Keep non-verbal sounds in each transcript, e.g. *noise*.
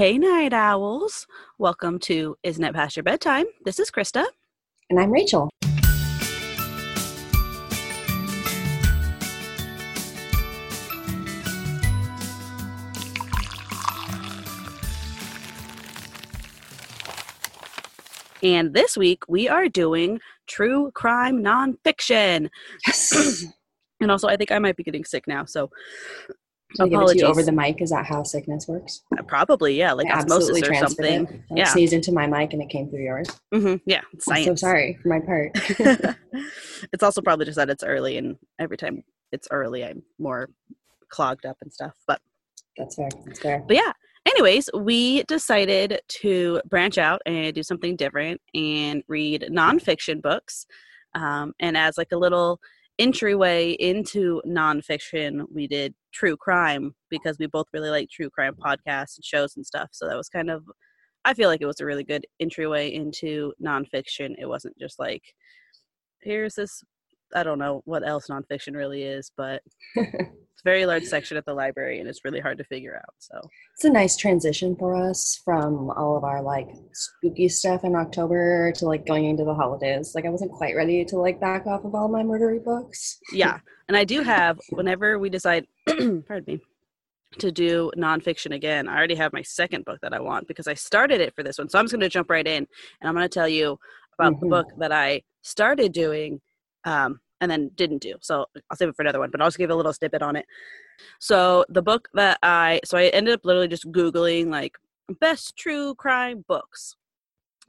Hey, night owls. Welcome to Isn't It Past Your Bedtime? This is Krista. And I'm Rachel. And this week we are doing true crime nonfiction. Yes. *clears throat* And also, I think I might be getting sick now, so Should I give it to apologies. you over the mic? Is that how sickness works? Uh, probably, yeah, like I osmosis or something. it. I Yeah. sneezed into my mic and it came through yours. Mm-hmm. Yeah, I'm science. so sorry for my part. *laughs* it's also probably just that it's early, and every time it's early, I'm more clogged up and stuff. But That's fair. That's fair. but yeah. Anyways, we decided to branch out and do something different and read nonfiction books. Um, and as like a little entryway into nonfiction, we did true crime because we both really like true crime podcasts and shows and stuff. So that was kind of, I feel like it was a really good entryway into nonfiction. It wasn't just like, here's this, I don't know what else nonfiction really is, but *laughs* it's a very large section at the library and it's really hard to figure out. So It's a nice transition for us from all of our like spooky stuff in October to like going into the holidays. Like I wasn't quite ready to like back off of all my murdery books. yeah *laughs* and i do have whenever we decide *clears throat* pardon me to do nonfiction again i already have my second book that i want because i started it for this one so i'm just going to jump right in and i'm going to tell you about the Mhm. book that i started doing um, and then didn't do. So i'll save it for another one but i'll just give a little snippet on it. So the book that i so i ended up literally just googling like best true crime books.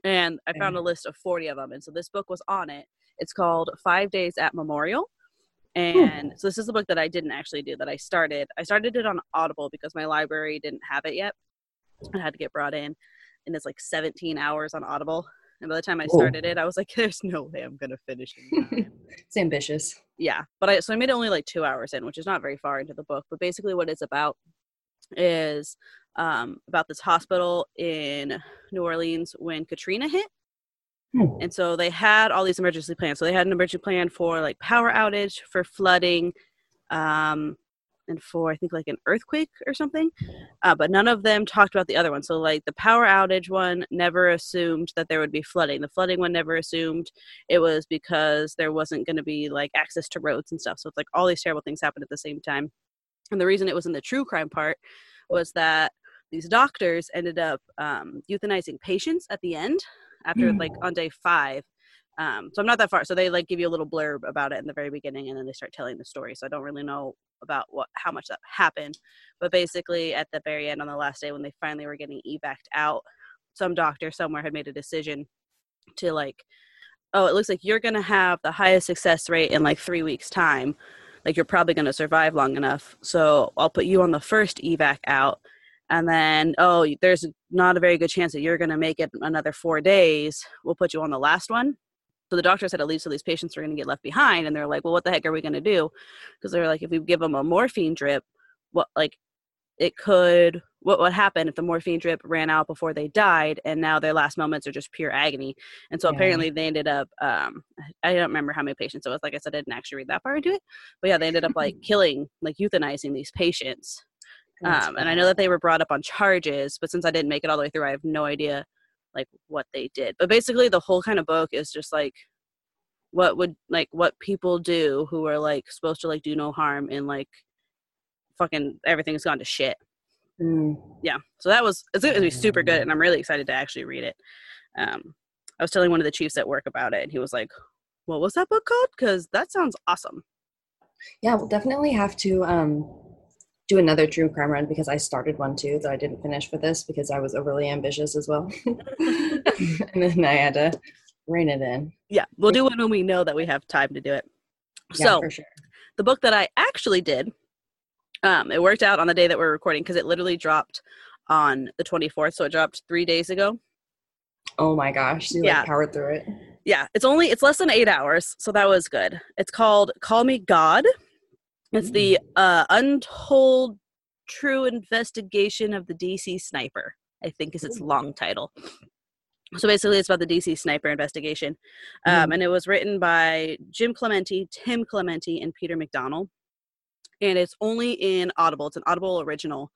And i found a list of 40 of them and so this book was on it. It's called five days at memorial. And so this is the book that I didn't actually do that I started. I started it on Audible because my library didn't have it yet. I had to get brought in, and it's like 17 hours on Audible. And by the time I started it, I was like, *laughs* "There's no way I'm gonna finish in time." *laughs* It's ambitious. yeah, but I so I made it only like two hours in, which is not very far into the book. But basically, what it's about is um, about this hospital in New Orleans when Katrina hit. Hmm. And so they had all these emergency plans. So they had an emergency plan for like power outage, for flooding, um, and for I think like an earthquake or something. Uh, but none of them talked about the other one. So like the power outage one never assumed that there would be flooding. The flooding one never assumed it was because there wasn't going to be like access to roads and stuff. So it's like all these terrible things happened at the same time. And the reason it was in the true crime part was that these doctors ended up um, euthanizing patients at the end after Hmm. like on day five. Um, so I'm not that far. So they like give you a little blurb about it in the very beginning, and then they start telling the story. So I don't really know about what how much that happened, but basically at the very end on the last day when they finally were getting evac'd out, some doctor somewhere had made a decision to like, oh, it looks like you're gonna have the highest success rate in like three weeks time. Like you're probably gonna survive long enough. So I'll put you on the first evac out and then oh there's not a very good chance that you're going to make it another four days we'll put you on the last one so the doctor said at least so these patients are going to get left behind and they're like well what the heck are we going to do? Because they're like if we give them a morphine drip what like it could what would happen if the morphine drip ran out before they died and now their last moments are just pure agony? And so Yeah. apparently they ended up um i don't remember how many patients it was like i said i didn't actually read that far into it but yeah they ended up like *laughs* killing like euthanizing these patients. Um, and I know that they were brought up on charges, but since I didn't make it all the way through, I have no idea like what they did. But basically, the whole kind of book is just like what would like what people do who are like supposed to like do no harm and like fucking everything's gone to shit. Mm. Yeah, so that was it's to be super good, and I'm really excited to actually read it. Um, I was telling one of the chiefs at work about it, and he was like, "What was that book called? Because that sounds awesome." Yeah, we'll definitely have to um, do another true crime run because I started one too that I didn't finish for this because I was overly ambitious as well. *laughs* and then I had to rein it in. Yeah, we'll do one when we know that we have time to do it. Yeah, so for sure. the book that I actually did, um, it worked out on the day that we're recording because it literally dropped on the 24th. So it dropped three days ago. Oh my gosh, you Yeah. like powered through it. Yeah, it's only it's less than eight hours, so that was good. It's called "Call Me God." It's the uh, untold true investigation of the DC sniper. I think is its long title. So basically, it's about the DC sniper investigation, um, Mhm. and it was written by Jim Clemente, Tim Clemente, and Peter McDonald. And it's only in Audible. It's an Audible original.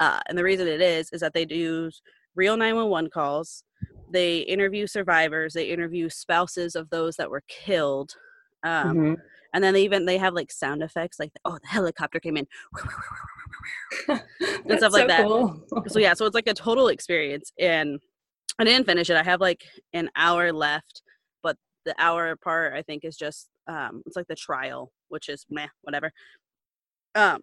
Uh, and the reason it is is that they do real 911 calls. They interview survivors. They interview spouses of those that were killed. Um, Mhm. And then they even they have like sound effects, like oh the helicopter came in. *laughs* and stuff like so that. cool. so yeah, so it's like a total experience. And I didn't finish it. I have like an hour left, but the hour part I think is just um it's like the trial, which is meh, whatever. Um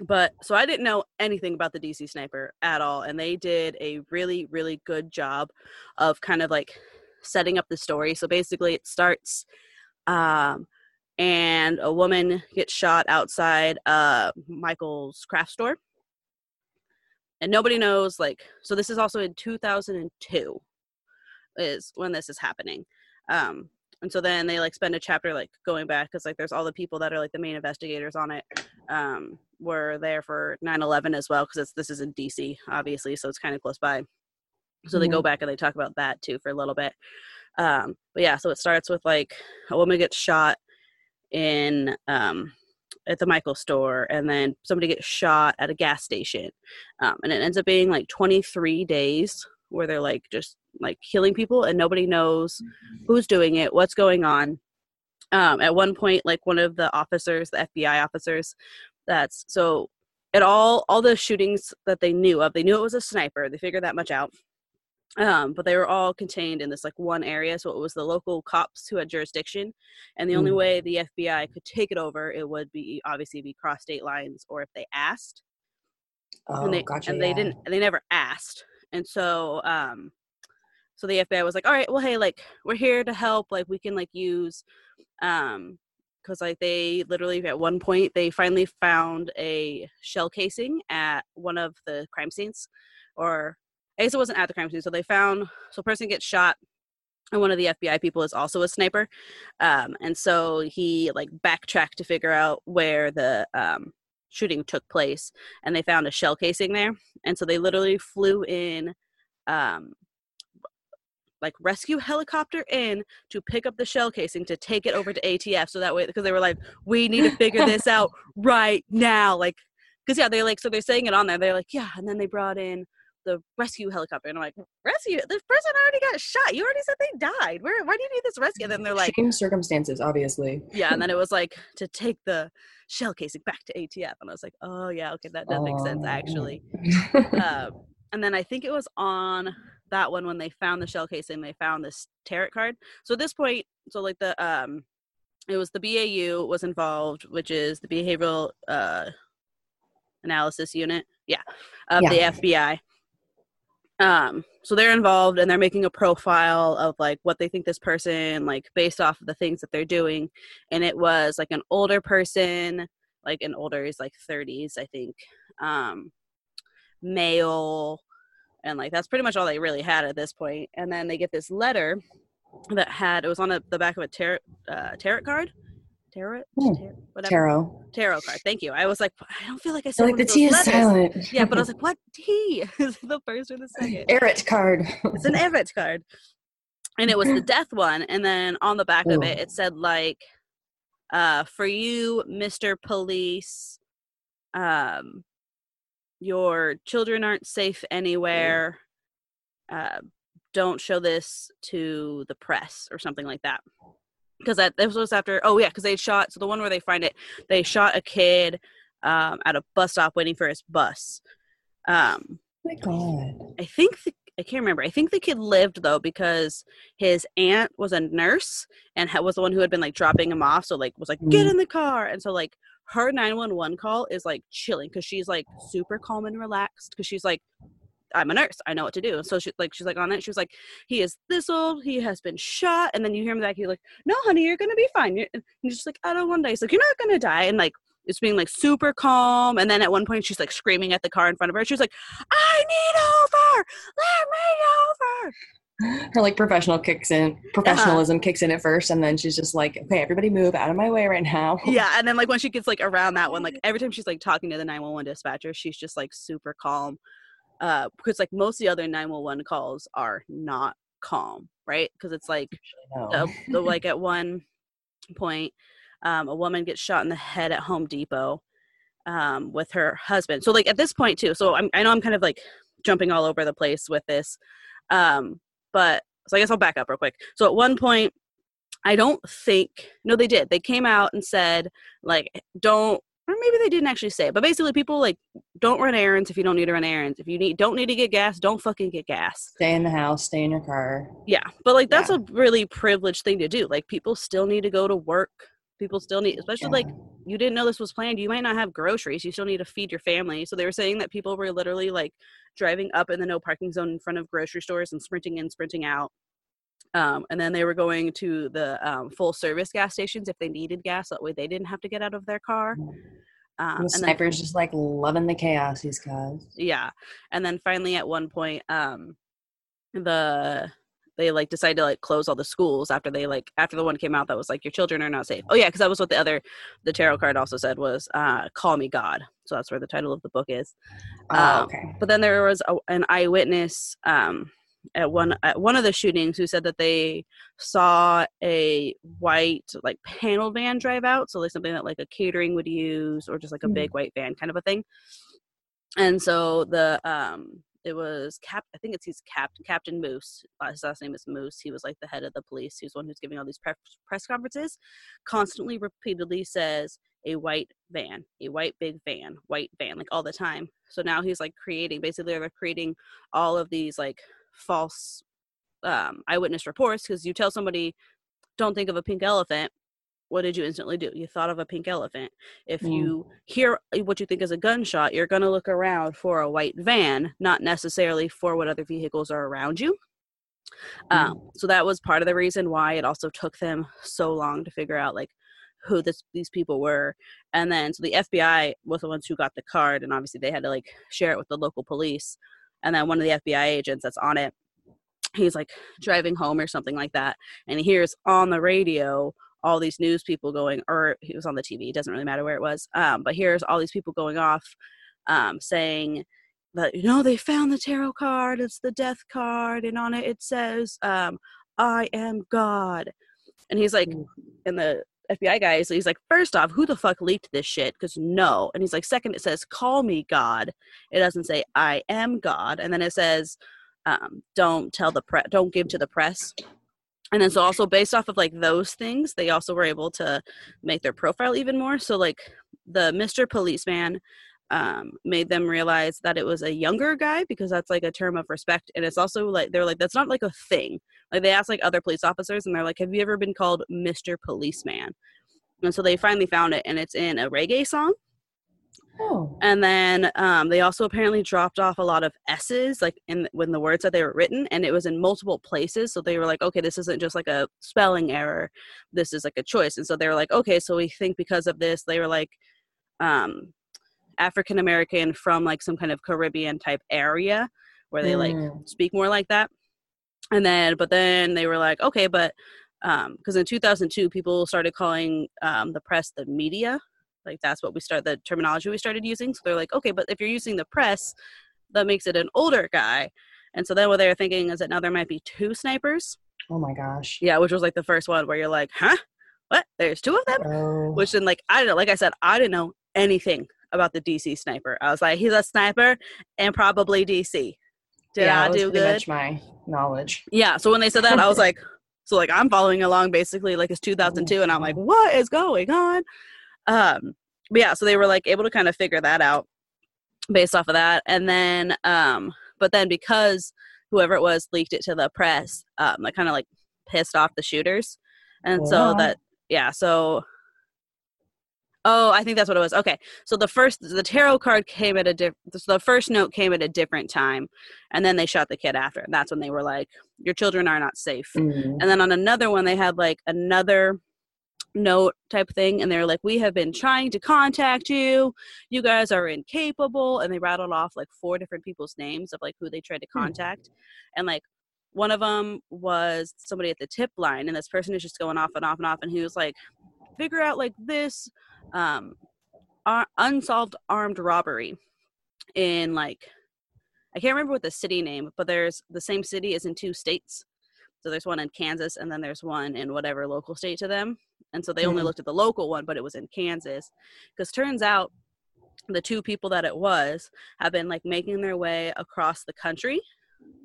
but so I didn't know anything about the DC sniper at all. And they did a really, really good job of kind of like setting up the story. So basically it starts um and a woman gets shot outside uh Michael's craft store. And nobody knows like so this is also in 2002 is when this is happening. Um and so then they like spend a chapter like going back because like there's all the people that are like the main investigators on it um were there for 9-11 as well because this is in dc obviously so it's kind of close by. So they go back and they talk about that too for a little bit. Um but yeah so it starts with like a woman gets shot in um at the Michael store, and then somebody gets shot at a gas station, um, and it ends up being like 23 days where they're like just like killing people, and nobody knows who's doing it, what's going on. Um, at one point, like one of the officers, the FBI officers, that's so at all all the shootings that they knew of, they knew it was a sniper. They figured that much out um, but they were all contained in this like one area so it was the local cops who had jurisdiction and the only Mm. way the fbi could take it over it would be obviously be cross state lines or if they asked Oh, and they gotcha. and they yeah. didn't they never asked and so um so the fbi was like all right well hey like we're here to help like we can like use um because like they literally at one point they finally found a shell casing at one of the crime scenes or it wasn't at the crime scene so they found so a person gets shot and one of the fbi people is also a sniper. Um and so he like backtracked to figure out where the um shooting took place and they found a shell casing there. And so they literally flew in um like rescue helicopter in to pick up the shell casing to take it over to ATF so that way because they were like we need to figure this *laughs* out right now like because yeah they're like so they're saying it on there they're like yeah and then they brought in the rescue helicopter and I'm like rescue this person already got shot you already said they died where why do you need this rescue and then they're like Extreme circumstances, obviously. yeah and then it *laughs* was like to take the shell casing back to ATF and I was like oh yeah okay that does make sense Oh. actually *laughs* um, and then I think it was on that one when they found the shell casing, they found this tarot card. So at this point, so like the um, it was the BAU was involved, which is the behavioral uh analysis unit, yeah, of Yeah. the FBI. Um, so they're involved and they're making a profile of like what they think this person like based off of the things that they're doing, and it was like an older person, like an older is like 30s, I think. Um, male. And like that's pretty much all they really had at this point. And then they get this letter that had it was on a, the back of a tarot uh, tarot card tarot, Hmm. tarot whatever Tarot. tarot card thank you i was like i don't feel like i said like the T is letters. silent. yeah but i was *laughs* like what t is it the first or the second Errant card. it's an Everett card. And it was the *laughs* death one. And then on the back of it, it said, like, uh, for you, Mr. Police, um, your children aren't safe anywhere. Uh, don't show this to the press or something like that. Because that this was after, oh, yeah, because they shot, so the one where they find it, they shot a kid um, at a bus stop waiting for his bus. Um, my God. I think the, I can't remember. I think the kid lived though because his aunt was a nurse and ha- was the one who had been like dropping him off. So like was like get Mm. in the car, and so like her nine one one call is like chilling because she's like super calm and relaxed because she's like I'm a nurse. I know what to do. And so she like she's like on it. She was like, he is this old. He has been shot. And then you hear him back. You're like, no, honey, you're gonna be fine. You're, and you're just like, I don't want to die. He's like, you're not gonna die. And like it's being like super calm. And then at one point she's like screaming at the car in front of her. She was like, I need over. Let me over. Her like professional kicks in, Uh-huh. professionalism kicks in at first, and then she's just like, "Okay, everybody, move out of my way right now." Yeah. And then like when she gets like around that one, like *laughs* every time she's like talking to the 911 dispatcher, she's just like super calm. Uh, because like most of the other 911 calls are not calm, right? Because it's like No. the, the like *laughs* at one point um, a woman gets shot in the head at home depot um, with her husband. So like at this point too. So I'm, I know I'm kind of like jumping all over the place with this, um, but so I guess I'll back up real quick. So at one point, I don't think no, they did. They came out and said like, don't or maybe they didn't actually say it, but basically people like don't run errands if you don't need to run errands. If you need don't need to get gas, don't fucking get gas. Stay in the house, stay in your car. Yeah. But like that's Yeah. a really privileged thing to do. Like people still need to go to work. People still need especially like you didn't know this was planned. You might not have groceries. You still need to feed your family. So they were saying that people were literally like driving up in the no parking zone in front of grocery stores and sprinting in, sprinting out. Um, and then they were going to the um, full service gas stations if they needed gas. That way they didn't have to get out of their car. Um, And the and then sniper's just like loving the chaos he's caused. yeah and then finally at one point um the they like decided to like close all the schools after they like after the one came out that was like your children are not safe oh yeah because that was what the other the tarot card also said was uh call me god so that's where the title of the book is Oh, Um, okay. but then there was a, an eyewitness um at one at one of the shootings who said that they saw a white like panel van drive out so like something that like a catering would use or just like a Mhm. big white van kind of a thing. And so the um it was cap i think it's he's cap captain moose uh, his last name is moose. He was like the head of the police. He's one who's giving all these press press conferences. Constantly repeatedly says a white van a white big van white van like all the time. So now he's like creating basically they're creating all of these like false um eyewitness reports because you tell somebody don't think of a pink elephant what did you instantly do? You thought of a pink elephant. If Mm. you hear what you think is a gunshot, you're going to look around for a white van, not necessarily for what other vehicles are around you. Um, so that was part of the reason why it also took them so long to figure out like who this these people were. And then so the FBI was the ones who got the card, and obviously they had to like share it with the local police. And then one of the FBI agents that's on it, he's like driving home or something like that, and he hears on the radio all these news people going, or he was on the TV, it doesn't really matter where it was. Um, but here's all these people going off um, saying that, you know, they found the tarot card, it's the death card, and on it it says, um, I am God. And he's like, Mm. and the FBI guy is he's like, first off, who the fuck leaked this shit? Because no. And he's like, second, it says, call me God. It doesn't say, I am God. And then it says, um, don't tell the press, don't give to the press. And then so also based off of like those things, they also were able to make their profile even more. So like the Mr. Policeman um made them realize that it was a younger guy because that's like a term of respect and it's also like they're like that's not like a thing like they asked like other police officers and they're like have you ever been called mr policeman? And so they finally found it and it's in a reggae song. Oh. and then um, they also apparently dropped off a lot of s's like in when the words that they were written and it was in multiple places. So they were like okay this isn't just like a spelling error. This is like a choice. And so they were like okay so we think because of this they were like um african american from like some kind of caribbean type area where they like Mm. speak more like that and then but then they were like okay but um because in 2002 people started calling um the press the media. Like that's what we start the terminology we started using. So they're like okay but if you're using the press that makes it an older guy. And so then what they were thinking is that now there might be two snipers. Oh my gosh. yeah which was like the first one where you're like huh? What? There's two of them? Oh. which then like i don't know like i said i didn't know anything about the dc sniper. I was like he's a sniper and probably dc did yeah, i do good much my knowledge. yeah so when they said that i was *laughs* like so like i'm following along basically like it's 2002 and i'm like what is going on? Um but yeah so they were like able to kind of figure that out based off of that and then um but then because whoever it was leaked it to the press um that kind of like pissed off the shooters and so that yeah so oh i think that's what it was. Okay. So the first the tarot card came at a different so the first note came at a different time and then they shot the kid after and that's when they were like your children are not safe. Mm. and then on another one they had like another note type thing and they were like we have been trying to contact you. You guys are incapable. And they rattled off like four different people's names of like who they tried to Hmm. contact. And like one of them was somebody at the tip line and this person is just going off and off and off and he was like figure out like this um ar- unsolved armed robbery in like I can't remember what the city name, but there's the same city is in two states. So there's one in Kansas and then there's one in whatever local state to them. And so they only Mhm. looked at the local one, but it was in Kansas. Because turns out the two people that it was have been like making their way across the country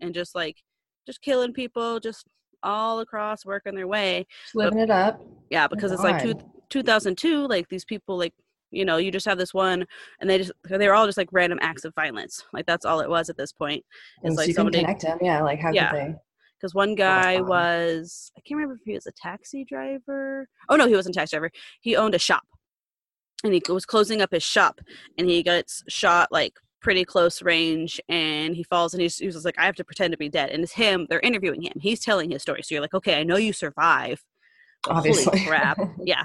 and just like just killing people just all across working their way Just living it up. yeah because it's like two. 2002 like these people like you know you just have this one and they just they're all just like random acts of violence. Like that's all it was at this point. And it's so like you somebody connect them. Yeah, like how Yeah. could they? because one guy was i can't remember if he was a taxi driver. Oh no he wasn't a taxi driver. He owned a shop. And he was closing up his shop and he gets shot like pretty close range and he falls and he's, he was like i have to pretend to be dead. And it's him they're interviewing him. He's telling his story. So you're like okay i know you survive. Obviously. holy crap. *laughs* Yeah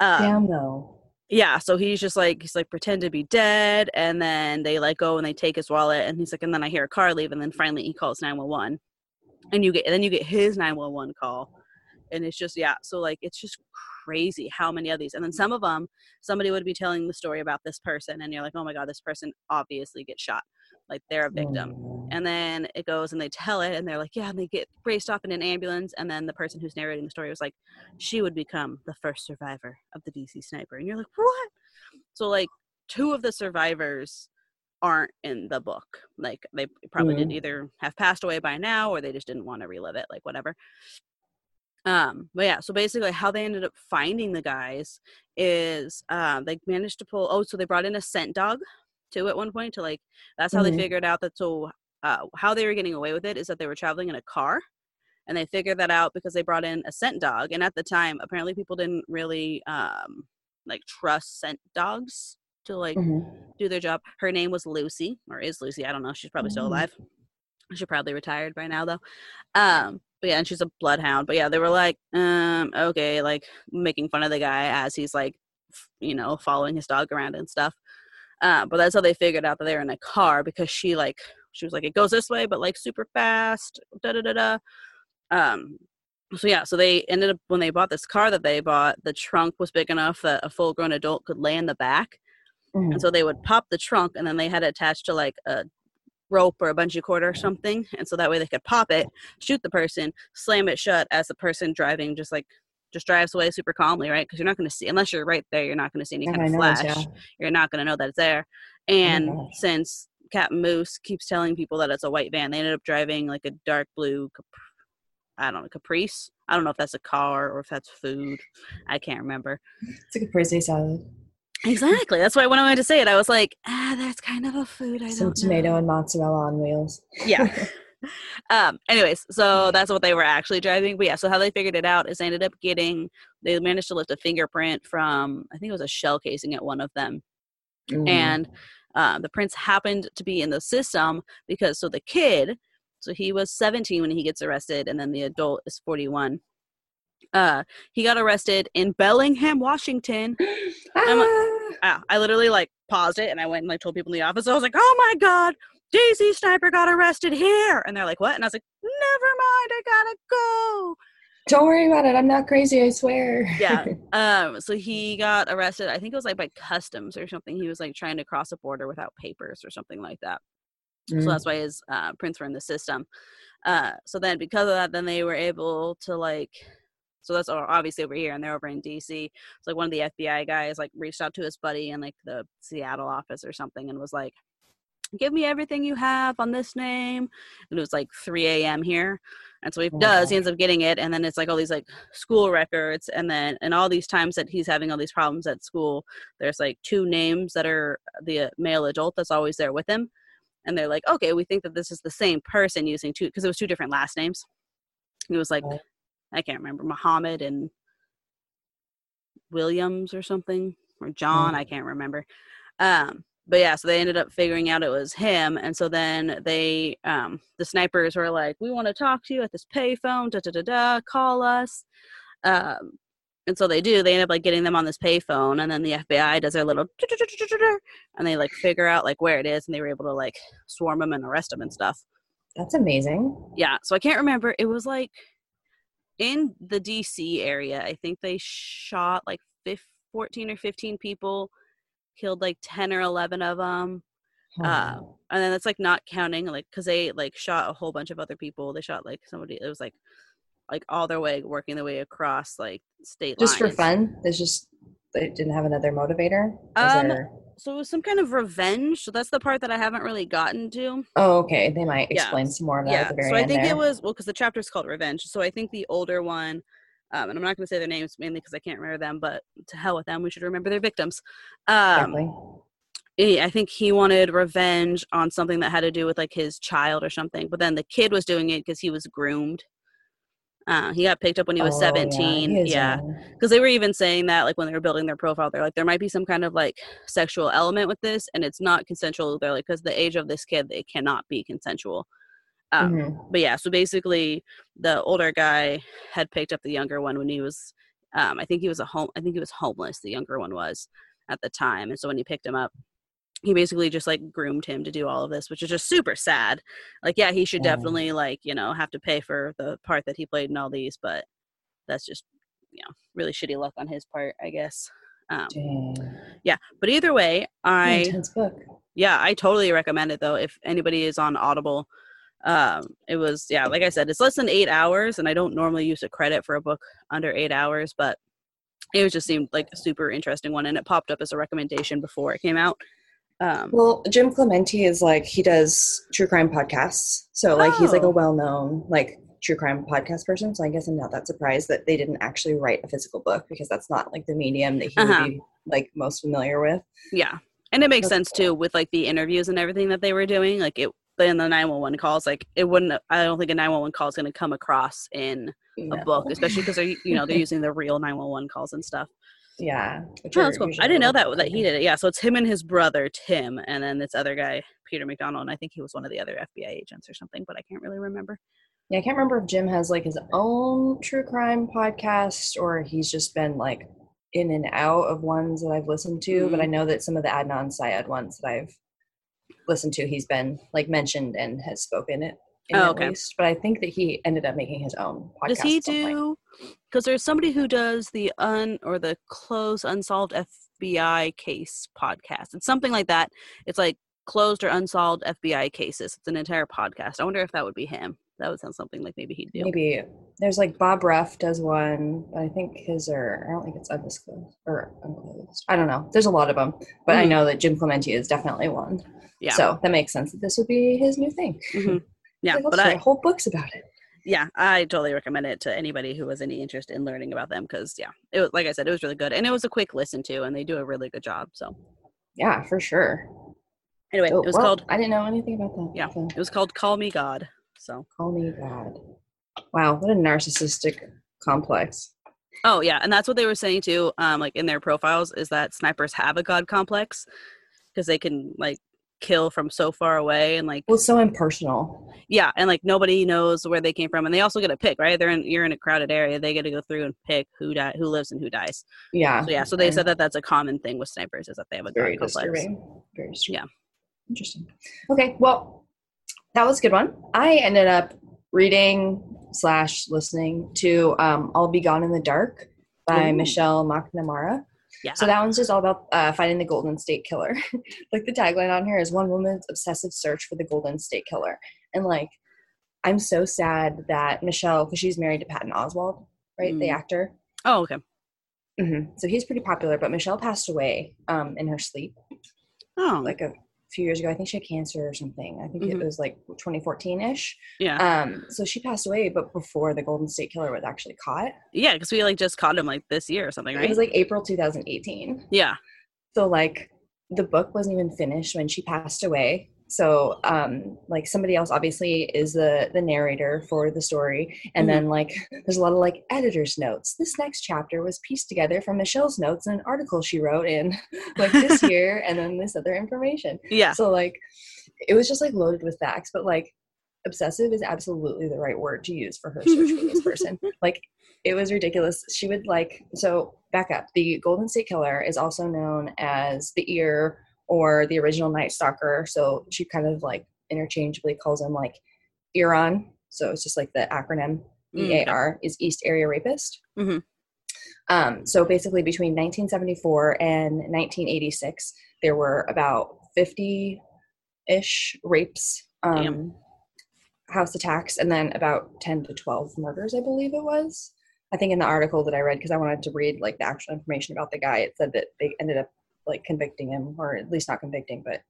um, Damn no. yeah so he's just like he's like pretend to be dead and then they let go and they take his wallet and he's like and then i hear a car leave and then finally he calls 911 and you get and then you get his 911 call and it's just yeah so like it's just crazy how many of these and then some of them somebody would be telling the story about this person and you're like oh my god this person obviously gets shot like they're a victim. Mm. and then it goes and they tell it and they're like yeah and they get raced off in an ambulance and then the person who's narrating the story was like she would become the first survivor of the dc sniper. And you're like what? So like two of the survivors aren't in the book. Like they probably didn't either have passed away by now or they just didn't want to relive it like whatever. Um but yeah so basically how they ended up finding the guys is um they managed to pull oh so they brought in a scent dog too at one point to like that's how Mhm. they figured out that so uh, how they were getting away with it is that they were traveling in a car and they figured that out because they brought in a scent dog and at the time apparently people didn't really um like trust scent dogs to like Mhm. do their job her name was lucy or is lucy i don't know she's probably still Mm. alive she's probably retired by now though um but yeah and she's a bloodhound but yeah they were like um okay like making fun of the guy as he's like f- you know following his dog around and stuff uh, but that's how they figured out that they were in a car because she like she was like it goes this way but like super fast da da da da um so yeah so they ended up when they bought this car that they bought the trunk was big enough that a full grown adult could lay in the back Mhm. and so they would pop the trunk and then they had it attached to like a rope or a bungee cord or something and so that way they could pop it shoot the person slam it shut as the person driving just like just drives away super calmly right? Because you're not going to see unless you're right there you're not going to see any kind of I flash. Yeah. you're not going to know that it's there. And since captain moose keeps telling people that it's a white van they ended up driving like a dark blue i don't know caprice? I don't know if that's a car or if that's food. I can't remember. It's a caprese salad. exactly. That's why when i wanted to say it i was like ah that's kind of a food i Some tomato know. and mozzarella on wheels. yeah *laughs* *laughs* um anyways so that's what they were actually driving. But yeah so how they figured it out is they ended up getting they managed to lift a fingerprint from i think it was a shell casing at one of them. Mm. and uh, the prints happened to be in the system because so the kid so he was 17 when he gets arrested and then the adult is 41 uh he got arrested in bellingham washington. *gasps* Ah! Ah, i literally like paused it and i went and like told people in the office. I was like oh my god dc sniper got arrested here and they're like what and i was like never mind i gotta go Don't worry about it. I'm not crazy. I swear. yeah *laughs* um so he got arrested i think it was like by customs or something he was like trying to cross a border without papers or something like that Mm. so that's why his uh, prints were in the system uh, so then because of that then they were able to like so that's obviously over here and they're over in dc so like one of the fbi guys like reached out to his buddy in like the seattle office or something and was like give me everything you have on this name and it was like 3 a.m here and so he Oh does he ends up getting it and then it's like all these like school records and then and all these times that he's having all these problems at school there's like two names that are the uh, male adult that's always there with him and they're like okay we think that this is the same person using two because it was two different last names. It was like Right. i can't remember muhammad and williams or something or john i can't remember. Um but yeah so they ended up figuring out it was him and so then they um the snipers were like we want to talk to you at this payphone da da da da call us um and so they do they end up like getting them on this payphone and then the fbi does their little and they like figure out like where it is and they were able to like swarm them and arrest them and stuff That's amazing. yeah so i can't remember it was like in the dc area i think they shot like 15, 14 or 15 people killed like 10 or 11 of them Uh, Oh. and then that's like not counting like because they like shot a whole bunch of other people they shot like somebody it was like like all their way working their way across like state just for fun. There's just they didn't have another motivator. Um, there- so it was some kind of revenge. So that's the part that I haven't really gotten to. Oh, okay. They might Yeah. explain some more of that at Yeah. the very So I think there. it was well because the chapter is called Revenge. So I think the older one, um, and I'm not going to say their names mainly because I can't remember them, but to hell with them. We should remember their victims. Um, Exactly. I think he wanted revenge on something that had to do with like his child or something. But then the kid was doing it because he was groomed. Uh, he got picked up when he was Oh, 17. he is Yeah. Because they were even saying that like when they were building their profile, they're like, there might be some kind of like sexual element with this and it's not consensual. They're like, because the age of this kid, it cannot be consensual. Um, Mhm. but yeah, so basically, the older guy had picked up the younger one when he was, um, I think he was a home, I think he was homeless. The younger one was at the time, and so when he picked him up, he basically just like groomed him to do all of this, which is just super sad. Like, yeah, he should Yeah. definitely like you know have to pay for the part that he played in all these, but that's just you know really shitty luck on his part, I guess. Um, yeah, but either way, I intense book. yeah i totally recommend it though if anybody is on audible um it was yeah like i said it's less than eight hours and i don't normally use a credit for a book under eight hours but it was just seemed like a super interesting one and it popped up as a recommendation before it came out um Well, Jim Clemente is like he does true crime podcasts, so like he's like Oh. a well-known like true crime podcast person. So I guess I'm not that surprised that they didn't actually write a physical book because that's not like the medium that he Uh-huh. would be like most familiar with. yeah and it makes That's sense too with like the interviews and everything that they were doing like it in the 911 calls like it wouldn't i don't think a 911 call is going to come across in a book especially because they're you know they're *laughs* using the real 911 calls and stuff Yeah. Oh, that's cool. I didn't know that that he did it. Yeah, so it's him and his brother Tim, and then this other guy Peter McDonald. And I think he was one of the other FBI agents or something, but I can't really remember. Yeah, I can't remember if Jim has like his own true crime podcast or he's just been like in and out of ones that I've listened to. But mm-hmm. I know that some of the Adnan Syed ones that I've listened to, he's been like mentioned and has spoken it. In Oh, okay. least. But I think that he ended up making his own podcast. Does he at some point. do? Because there's somebody who does the un or the closed unsolved FBI case podcast. It's something like that. It's like closed or unsolved FBI cases. It's an entire podcast. I wonder if that would be him. That would sound something like maybe he'd do. Maybe there's like Bob Ruff does one, but I think his are I don't think it's undisclosed or unclosed. I don't know. There's a lot of them, but I Mhm. know that Jim Clemente is definitely one. Yeah. So that makes sense that this would be his new thing. Mhm. *laughs* Yeah, but I whole books about it. yeah, I totally recommend it to anybody who has any interest in learning about them because yeah, it was like I said, it was really good and it was a quick listen to, and they do a really good job. So Yeah, for sure. anyway, Oh, it was well, called I didn't know anything about that. Yeah. So, it was called Call Me God. So call me God. Wow, what a narcissistic complex. oh yeah, and that's what they were saying too. Um, like in their profiles, is that snipers have a god complex because they can like kill from so far away and like Well, so impersonal. yeah, and like nobody knows where they came from, and they also get to pick right. They're in you're in a crowded area, they get to go through and pick who die, who lives and who dies. Yeah. So yeah, so they said that that's a common thing with snipers is that they have a god very complex. disturbing. Very disturbing. Yeah. Interesting. Okay, well, that was a good one. I ended up reading slash listening to um, "I'll Be Gone in the Dark" by Ooh. Michelle McNamara. Yeah. So that one's just all about uh, finding the Golden State Killer. *laughs* like the tagline on here is "One woman's obsessive search for the Golden State Killer," and like, I'm so sad that Michelle, because she's married to Patton Oswalt, right, the Mm. actor. oh okay. Mm-hmm. So he's pretty popular, but Michelle passed away um, in her sleep Oh like a few years ago. I think she had cancer or something. I think Mhm. it was like 2014 ish. yeah. Um, so she passed away, but before the Golden State Killer was actually caught. Yeah, because we like just caught him like this year or something, right? It was like April 2018. yeah. So like the book wasn't even finished when she passed away. So um like somebody else obviously is the the narrator for the story and Mhm. then like *laughs* there's a lot of like editor's notes. This next chapter was pieced together from Michelle's notes and an article she wrote in *laughs* like this *laughs* year and then this other information. Yeah. So like it was just like loaded with facts, but like obsessive is absolutely the right word to use for her search for this person. Like it was ridiculous. She would like so back up. The Golden State Killer is also known as the EAR or the original Night Stalker. So she kind of like interchangeably calls him like EAR-ON. So it's just like the acronym Mm. EAR is East Area Rapist. Mhm. Um, so basically, between 1974 and 1986, there were about 50 ish rapes, um, house attacks, and then about 10 to 12 murders, I believe it was. I think in the article that I read, because I wanted to read like the actual information about the guy, it said that they ended up like convicting him, or at least not convicting, but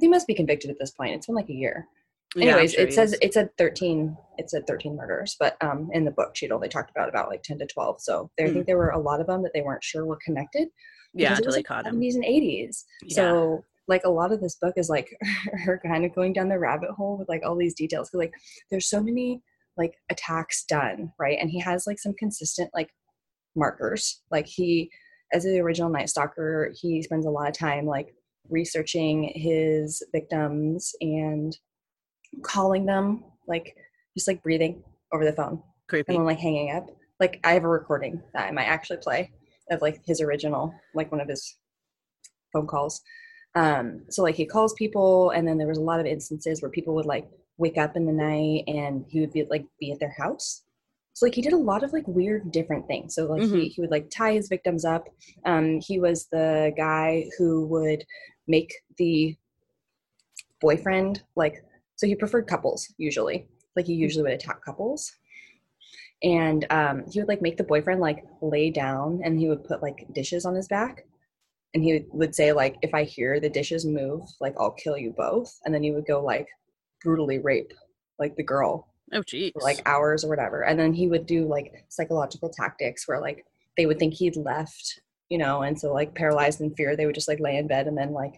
he must be convicted at this point. It's been like a year. Yeah, Anyways, sure it says is. it said 13 it said 13 murders, but um in the book she'd only talked about about like 10 to 12. So there, I Hmm. think there were a lot of them that they weren't sure were connected. yeah, until they like caught him. 70s and 80s. Yeah. So like a lot of this book is like *laughs* her kind of going down the rabbit hole with like all these details. Cause like there's so many like attacks done, right? And he has like some consistent like markers. Like he as the original Night Stalker, he spends a lot of time like researching his victims and calling them, like just like breathing over the phone Creepy. and then like hanging up. Like I have a recording that I might actually play of like his original, like one of his phone calls. Um, so like he calls people, and then there was a lot of instances where people would like wake up in the night and he would be like be at their house. So like he did a lot of like weird different things. So like he, Mhm. he would like tie his victims up. Um, he was the guy who would make the boyfriend like so he preferred couples usually. Like he usually would attack couples and um, he would like make the boyfriend like lay down and he would put like dishes on his back and he would, would say like if i hear the dishes move like i'll kill you both and then he would go like brutally rape like the girl Oh, for like hours or whatever. And then he would do like psychological tactics where like they would think he'd left you know and so like paralyzed in fear they would just like lay in bed and then like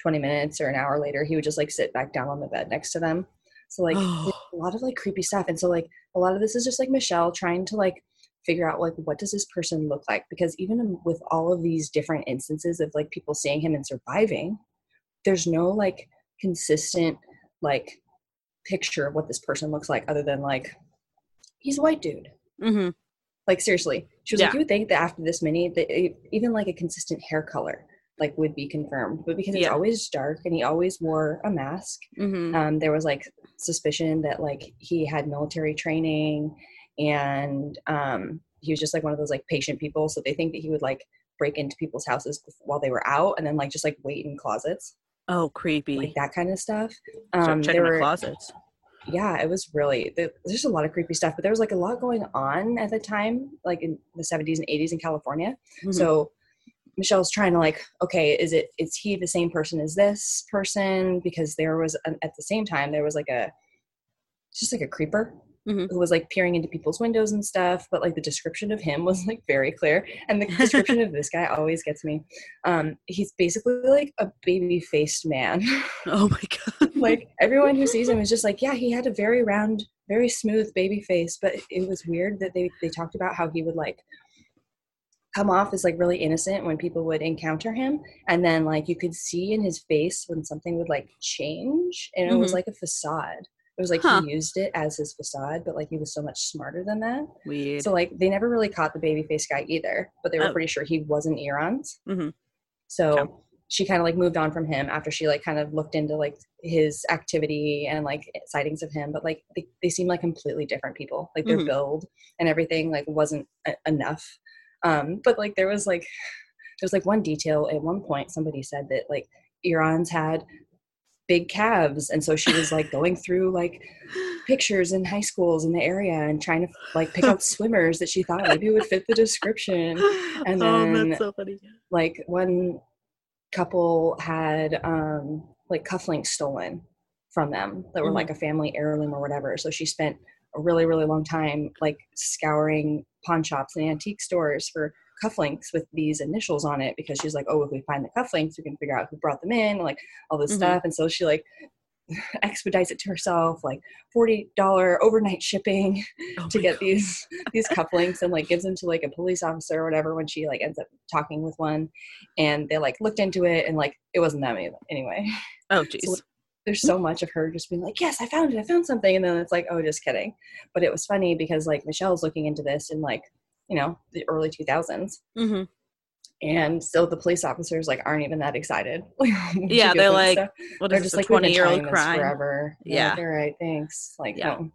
20 minutes or an hour later he would just like sit back down on the bed next to them. So like oh. a lot of like creepy stuff. And so like a lot of this is just like michelle trying to like figure out like what does this person look like? Because even with all of these different instances of like people seeing him and surviving there's no like consistent like picture of what this person looks like other than like he's a white dude. Hmm like seriously. She was like you would think that after this many that even like a consistent hair color like would be confirmed but because it's Yeah. always dark and he always wore a mask hmm um, there was like suspicion that like he had military training and um, he was just like one of those like patient people so they think that he would like break into people's houses while they were out and then like just like wait in closets Oh, creepy. like that kind of stuff um, checking the closets. yeah it was really there's a lot of creepy stuff but there was like a lot going on at the time like in the 70s and 80s in california Mhm. so michelle's trying to like okay is it is he the same person as this person because there was an, at the same time there was like a just like a creeper Mhm. who was like peering into people's windows and stuff but like the description of him *laughs* was like very clear and the description *laughs* of this guy always gets me um he's basically like a baby faced man oh my god. *laughs* like everyone who sees him is just like yeah he had a very round very smooth baby face but it was weird that they they talked about how he would like come off as like really innocent when people would encounter him and then like you could see in his face when something would like change and it was Mhm. like a facade it was like Huh. he used it as his facade but like he was so much smarter than that Weird. so like they never really caught the baby face guy either but they were Oh. pretty sure he wasn't EAR-ON's Mhm. so Okay. she kind of like moved on from him after she like kind of looked into like his activity and like sightings of him but like they, they seem like completely different people like their Mhm. build and everything like wasn't e- enough um but like there was like *sighs* there was like one detail at one point somebody said that like EAR-ON's had big calves and so she was like going through like *laughs* pictures in high schools in the area and trying to like pick out *laughs* swimmers that she thought maybe would fit the description and oh, then- that's so funny. like one couple had um like cufflinks stolen from them that were Mhm. like a family heirloom or whatever so she spent a really really long time like scouring pawn shops and antique stores for cufflinks with these initials on it because she's like oh if we find the cufflinks we can figure out who brought them in like all this Mhm. stuff and so she like *laughs* expedites it to herself like $40 overnight shipping Oh to get God. these *laughs* these cufflinks and like gives them to like a police officer or whatever when she like ends up talking with one and they like looked into it and like it wasn't that many anyway Oh, *laughs* jeez. there's so much of her just being like yes i found it i found something and then it's like oh just kidding but it was funny because like michelle's looking into this and like you know the early 2000s hmm and so the police officers like aren't even that excited *laughs* Yeah, they're like, What they're just like we've been 20 year old crime? forever. Yeah. like, all right, thanks. Like, Yeah. no,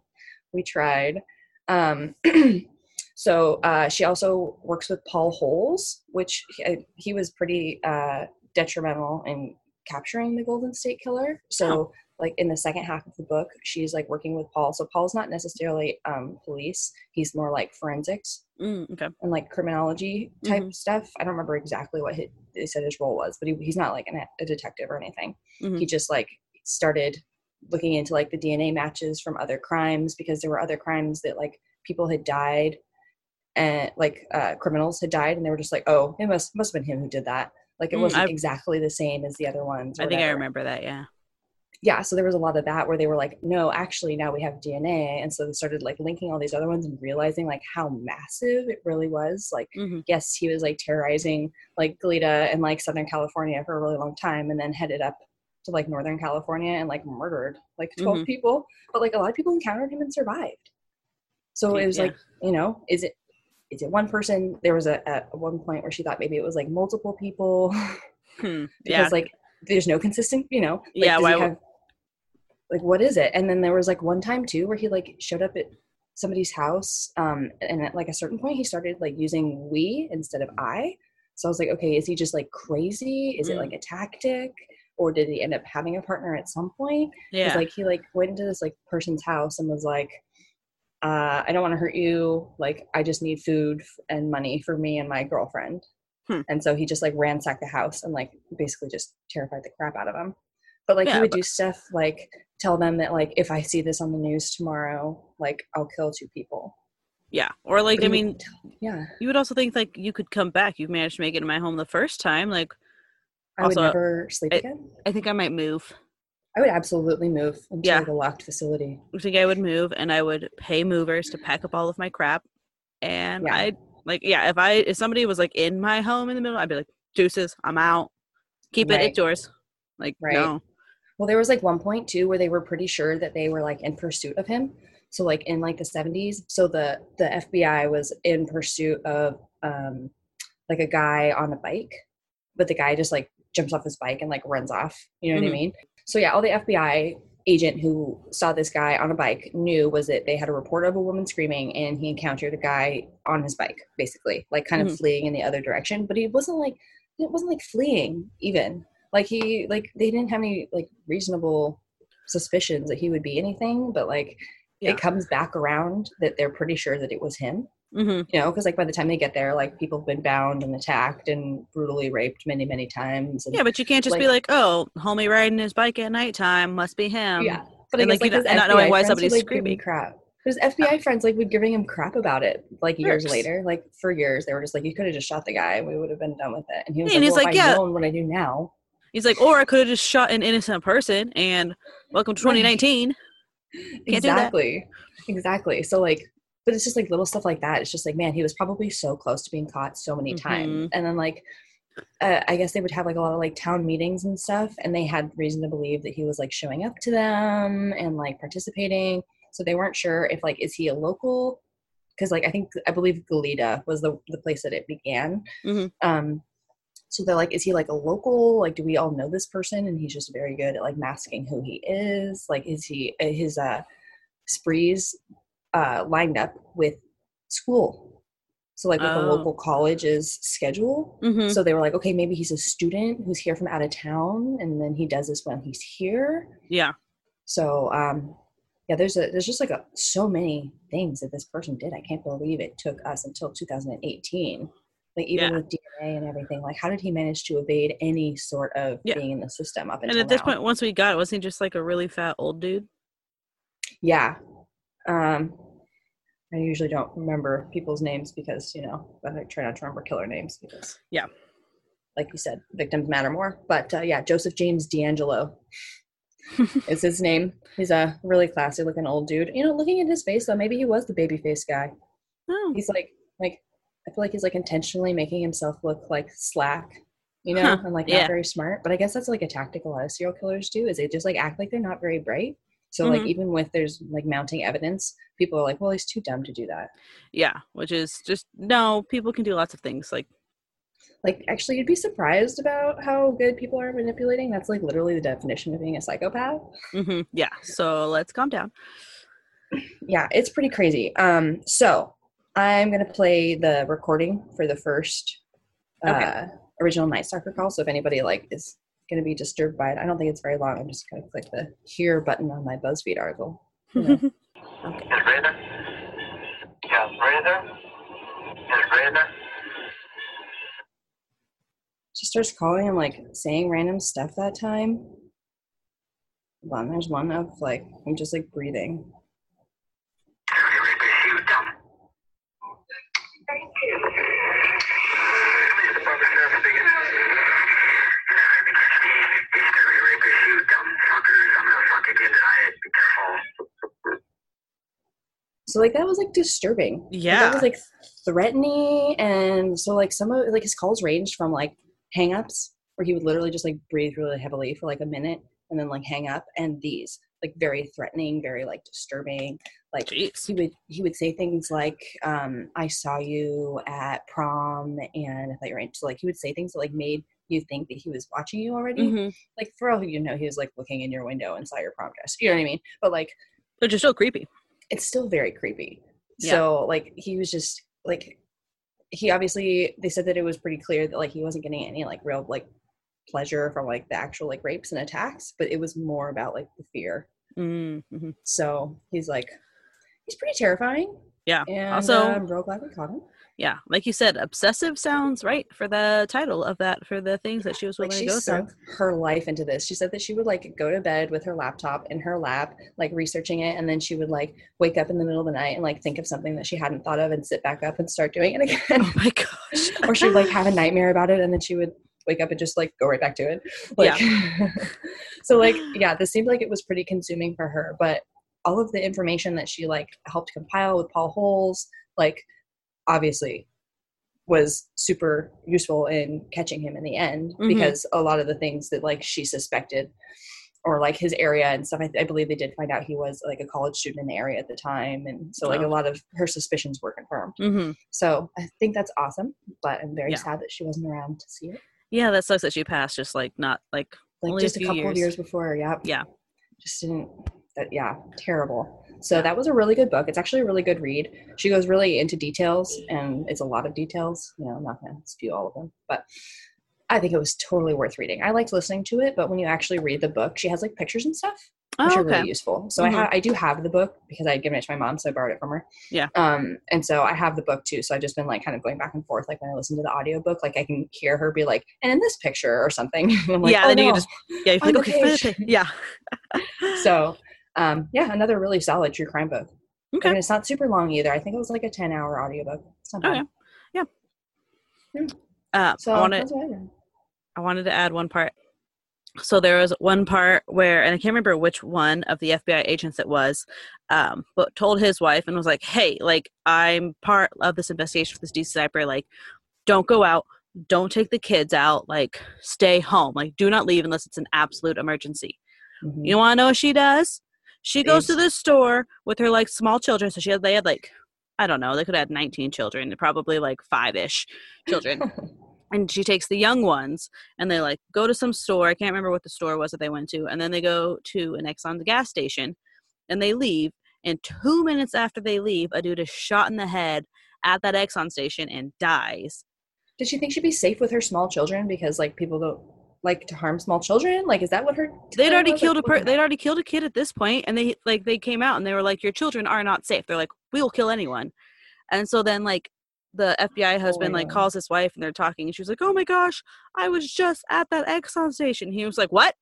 we tried. Um, *clears throat* so uh, she also works with Paul Holes, which he, he was pretty uh, detrimental in capturing the Golden State Killer. So like in the second half of the book, she's like working with Paul. So Paul's not necessarily um, police; he's more like forensics Mm, okay. and like criminology type Mhm. stuff. I don't remember exactly what he, they said his role was, but he, he's not like an, a detective or anything. Mhm. He just like started looking into like the DNA matches from other crimes because there were other crimes that like people had died and like uh, criminals had died, and they were just like, oh, it must must have been him who did that. Like it Mm, wasn't I- exactly the same as the other ones. I think I remember that. Yeah. Yeah so there was a lot of that where they were like no actually now we have dna and so they started like linking all these other ones and realizing like how massive it really was like hmm yes he was like terrorizing like Goleta and like southern california for a really long time and then headed up to like northern california and like murdered like 12 Mhm. people but like a lot of people encountered him and survived so it was Yeah. like you know is it is it one person there was a at one point where she thought maybe it was like multiple people *laughs* Hmm. because Yeah. like there's no consistent you know like, Yeah, why have, like what is it and then there was like one time too where he like showed up at somebody's house um and at like a certain point he started like using we instead of i so i was like okay is he just like crazy is it Mm. like a tactic or did he end up having a partner at some point? yeah. like he like went into this like person's house and was like uh, I don't want to hurt you. Like, I just need food and money for me and my girlfriend. Hmm. And so he just like ransacked the house and like basically just terrified the crap out of them. But like Yeah, he would but- do stuff like tell them that like if I see this on the news tomorrow, like I'll kill two people. yeah. Or like, But I he would mean, yeah, you would also think like you could come back. You've managed to make it in my home the first time. Like, I would never sleep I- again. I think I might move. I would absolutely move into Yeah. like a locked facility. I think I would move and I would pay movers to pack up all of my crap. And Yeah. I like yeah, if I if somebody was like in my home in the middle, I'd be like, deuces, I'm out. Keep it, Right. it's yours. Like Right. no. Well, there was like one point too where they were pretty sure that they were like in pursuit of him. So like in like the 70s, so the the FBI was in pursuit of um like a guy on a bike, but the guy just like jumps off his bike and like runs off. You know what Mhm. I mean? So yeah, all the FBI agent who saw this guy on a bike knew was that they had a report of a woman screaming and he encountered a guy on his bike basically like kind of Mhm. fleeing in the other direction but he wasn't like it wasn't like fleeing even like he like they didn't have any like reasonable suspicions that he would be anything but like Yeah. it comes back around that they're pretty sure that it was him hmm you know because like by the time they get there like people have been bound and attacked and brutally raped many many times and Yeah, but you can't just be like- like, oh, homie riding his bike at nighttime must be him. yeah but and, like, don't- not knowing why somebody's would, like, screaming. crap his FBI friends like would giving him crap about it like years later like for years they were just like you could have just shot the guy and we would have been done with it and he was Yeah, like, and well, like, yeah. what I do now He's like, or I could have just shot an innocent person and welcome to *laughs* 2019. Can't do that. exactly exactly so like but it's just like little stuff like that. It's just like man he was probably so close to being caught so many times. Mhm. and then like uh, i guess they would have like a lot of like town meetings and stuff and they had reason to believe that he was like showing up to them and like participating. So they weren't sure if like is he a local? Because like i think i believe Goleta was the, the place that it began. Mhm. um so they're like is he like a local? Like do we all know this person and he's just very good at like masking who he is? Like is he uh, his uh sprees uh lined up with school so like with the Oh. local college's schedule hmm so they were like okay maybe he's a student who's here from out of town and then he does this when he's here Yeah. so um yeah there's a there's just like a so many things that this person did i can't believe it took us until 2018 like even Yeah. with dna and everything like how did he manage to evade any sort of Yeah. being in the system up until And at this now? point, once we got it, wasn't he just like a really fat old dude? yeah um i usually don't remember people's names because you know i try not to remember killer names because Yeah. like you said victims matter more. But uh, yeah joseph james DeAngelo *laughs* is his name. He's a really classy looking old dude. You know looking at his face though maybe he was the baby face guy. Oh. he's like like i feel like he's like intentionally making himself look like slack you know Huh, and like yeah. not very smart. But i guess that's like a tactic a lot of serial killers do is they just like act like they're not very bright so like Mhm. even with there's like mounting evidence people are like well he's too dumb to do that Yeah, which is just no. People can do lots of things. Like like actually you'd be surprised about how good people are manipulating that's like literally the definition of being a psychopath hmm yeah. So let's calm down. yeah it's pretty crazy um so i'm gonna play the recording for the first uh Okay. original night stalker call so if anybody like is going to be disturbed by it. I don't think it's very long. I'm just going to click the here button on my BuzzFeed article. You know. okay. *laughs* Is Ray there? Yeah, is Ray there? Is Ray there? she starts calling and like saying random stuff that time. Hold on, there's one of like I'm just like breathing. Terry Rapist, you dumb. Police Department Sheriff speaking. It's Terry Rapist, you dumb fuckers. I'm gonna fucking deny it. Be careful. So like that was like disturbing. Yeah. That was like threatening and so like some of like his calls ranged from like hangups where he would literally just like breathe really heavily for like a minute and then like hang up and these like very threatening, very like disturbing. Like Jeez. he would he would say things like um i saw you at prom and i thought you were into like he would say things that like made you think that he was watching you already Mm-hmm. like for all you know he was like looking in your window and saw your prom dress you know what i mean but like Which is so creepy. It's still very creepy Yeah. so like he was just like he obviously they said that it was pretty clear that like he wasn't getting any like real like pleasure from like the actual like rapes and attacks but it was more about like the fear Mm-hmm. so he's like he's pretty terrifying Yeah. and also, i'm real glad we caught him yeah, like you said, obsessive sounds right for the title of that for the things that she was like willing she to go through. her life into this she said that she would like go to bed with her laptop in her lap like researching it and then she would like wake up in the middle of the night and like think of something that she hadn't thought of and sit back up and start doing it *laughs* oh again Oh my gosh. or she would like have a nightmare about it and then she would wake up and just like go right back to it like *laughs* so like yeah this seemed like it was pretty consuming for her but all of the information that she like helped compile with paul holes like obviously was super useful in catching him in the end Mhm. because a lot of the things that like she suspected or like his area and stuff I, I believe they did find out he was like a college student in the area at the time and so like Oh. a lot of her suspicions were confirmed hmm so i think that's awesome but i'm very Yeah. sad that she wasn't around to see it Yeah, that sucks that she passed. Just like not like like a just a, few couple of years. years before yeah Yeah. just didn't that yeah terrible so that was a really good book it's actually a really good read she goes really into details and it's a lot of details you know i'm not gonna spew all of them but i think it was totally worth reading i liked listening to it but when you actually read the book she has like pictures and stuff which oh, are okay. really useful so Mhm. i have i do have the book because i had given it to my mom so i borrowed it from her Yeah. um and so i have the book too so i've just been like kind of going back and forth like when i listen to the audiobook like i can hear her be like and in this picture or something *laughs* I'm like, Yeah, oh, then you can just- yeah, you like okay, find the page. pic- yeah. *laughs* so um yeah another really solid true crime book Okay. and it's not super long either i think it was like a 10 hour audiobook it's not Okay. bad. Uh, so I wanted I wanted to add one part. So there was one part where, and I can't remember which one of the FBI agents it was, um, but told his wife and was like, "Hey, like I'm part of this investigation for this DC sniper. Like, don't go out, don't take the kids out. Like, stay home. Like, do not leave unless it's an absolute emergency." Mhm. You want to know what she does? She goes to the store with her like small children. So she had they had like I don't know, they could have had 19 children, probably like five ish children. *laughs* and she takes the young ones and they like go to some store. I can't remember what the store was that they went to, and then they go to an Exxon gas station, and they leave. And two minutes after they leave, a dude is shot in the head at that Exxon station and dies. Did she think she'd be safe with her small children because like people don't like to harm small children? Like, is that what her? They'd already was? killed a per- they'd already killed a kid at this point, and they like they came out and they were like, "Your children are not safe." They're like, "We will kill anyone," and so then like the FBI oh, husband my like God. calls his wife and they're talking, and she was like, "Oh my gosh, I was just at that Exxon station." He was like, "What?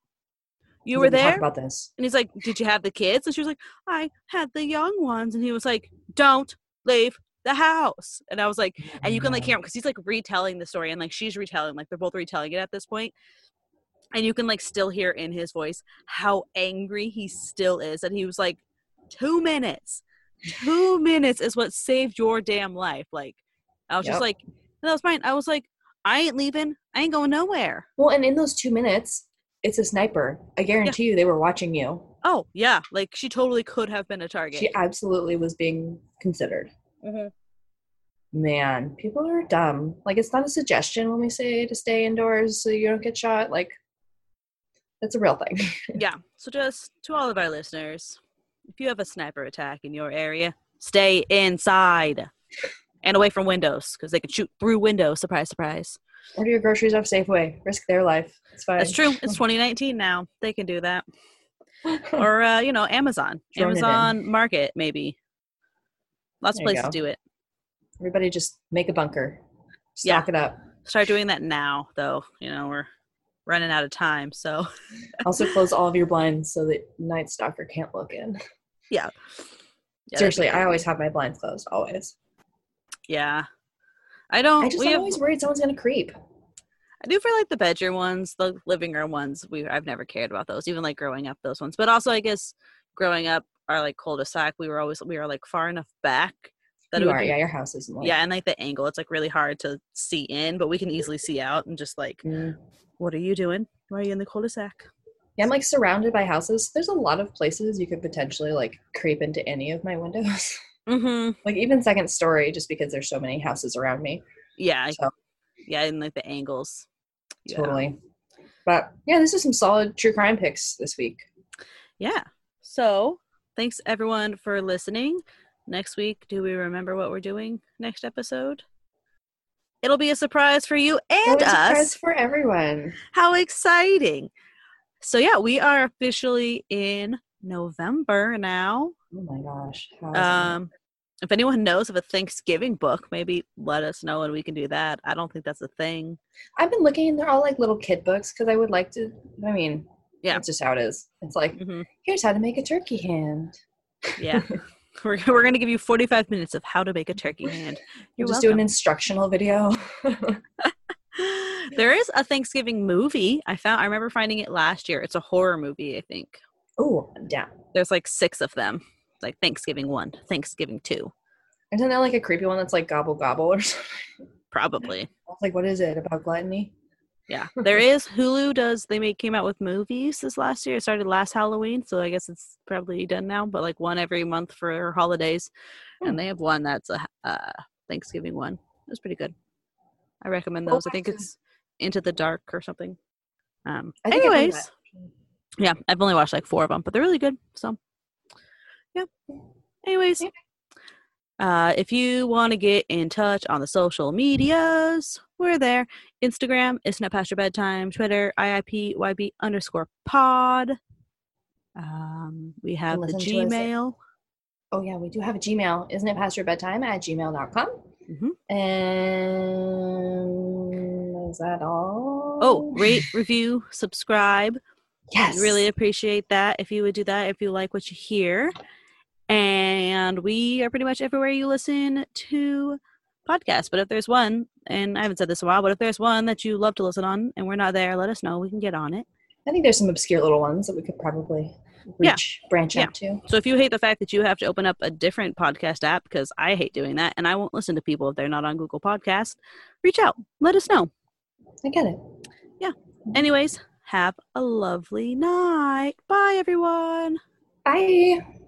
You we were there?" about this. And he's like, Did you have the kids? And she was like, I had the young ones. And he was like, Don't leave the house. And I was like, and you can like hear him because he's like retelling the story and like she's retelling, like they're both retelling it at this point. And you can like still hear in his voice how angry he still is. That he was like, Two minutes, two *laughs* minutes is what saved your damn life. Like, I was Yep. just like, That was fine. I was like, I ain't leaving. I ain't going nowhere. Well, and in those two minutes, it's a sniper. I guarantee you, they were watching you. Oh, yeah. Like, she totally could have been a target. She absolutely was being considered. Mhm. Man, people are dumb. Like, it's not a suggestion when we say to stay indoors so you don't get shot. Like, that's a real thing. *laughs* yeah. So just to all of our listeners, if you have a sniper attack in your area, stay inside and away from windows because they can shoot through windows. Surprise, surprise. Order your groceries off Safeway. Risk their life. It's fine. That's true. It's *laughs* 2019 now. They can do that. *laughs* Or uh, you know, Amazon. Drone. Amazon Market maybe. Lots of There places do it. Everybody just make a bunker. Yeah. Stock it up. Start doing that now, though. You know, we're running out of time. So *laughs* Also close all of your blinds so that Night Stalker can't look in. yeah. Yeah, Seriously, I always have my blinds closed. Always. Yeah. I don't. I just am have, always worried someone's gonna creep. I do for like the bedroom ones, the living room ones. We I've never cared about those, even like growing up those ones. But also, I guess growing up, our like cul-de-sac, we were always we were like far enough back that it You would are, be- yeah. Your house isn't yeah, and like the angle, it's like really hard to see in, but we can easily see out and just like, Mm. What are you doing? Why are you in the cul-de-sac? Yeah, I'm like surrounded by houses. There's a lot of places you could potentially like creep into any of my windows. *laughs* Mm-hmm. like even second story, just because there's so many houses around me. Yeah, So yeah, and like the angles. Yeah. totally. But yeah, this is some solid true crime picks this week. Yeah. So thanks everyone for listening. Next week, do we remember what we're doing next episode? It'll be a surprise for you and What a surprise us. for everyone. How exciting! So yeah, we are officially in November now. Oh my gosh. how is it? Um, if anyone knows of a Thanksgiving book, maybe let us know and we can do that. I don't think that's a thing. I've been looking and they're all like little kid books because I would like to I mean, Yeah. that's just how it is. It's like, hmm here's how to make a turkey hand. Yeah, *laughs* *laughs* we're we're gonna give you forty five minutes of how to make a turkey *laughs* hand. You're We'll just do an instructional video. *laughs* there is a Thanksgiving movie. I found. I remember finding it last year. It's a horror movie. I think oh, I'm there's like six of them. Like Thanksgiving one, Thanksgiving two, Isn't there like a creepy one that's like gobble gobble or something? probably. I was like, what is it about gluttony? Yeah, *laughs* there is Hulu. Does they make came out with movies this last year? It started last Halloween, so I guess it's probably done now. But like one every month for holidays, Hmm. and they have one that's a uh, Thanksgiving one. It was pretty good. I recommend those. I think it's Into the Dark or something. Um. I think I've heard anyways, yeah, I've only watched like four of them, but they're really good. So, yeah. Anyways, Yeah. Uh, if you want to get in touch on the social medias, we're there. Instagram, it's not past your bedtime. Twitter, IIPYB underscore pod. Um, we have the Gmail. Oh yeah, we do have a Gmail. Isn't it past your bedtime at gmail.com? Mhm. And is that all? Oh, rate, review, subscribe. yes. We'd really appreciate that if you would do that if you like what you hear. And we are pretty much everywhere you listen to podcasts. But if there's one, and I haven't said this in a while, but if there's one that you love to listen on and we're not there, let us know. We can get on it. I think there's some obscure little ones that we could probably Yeah. reach, branch Yeah. out to. So if you hate the fact that you have to open up a different podcast app, because I hate doing that, and I won't listen to people if they're not on Google Podcast, reach out. Let us know. I get it. Yeah. Anyways, have a lovely night. Bye, everyone. Bye.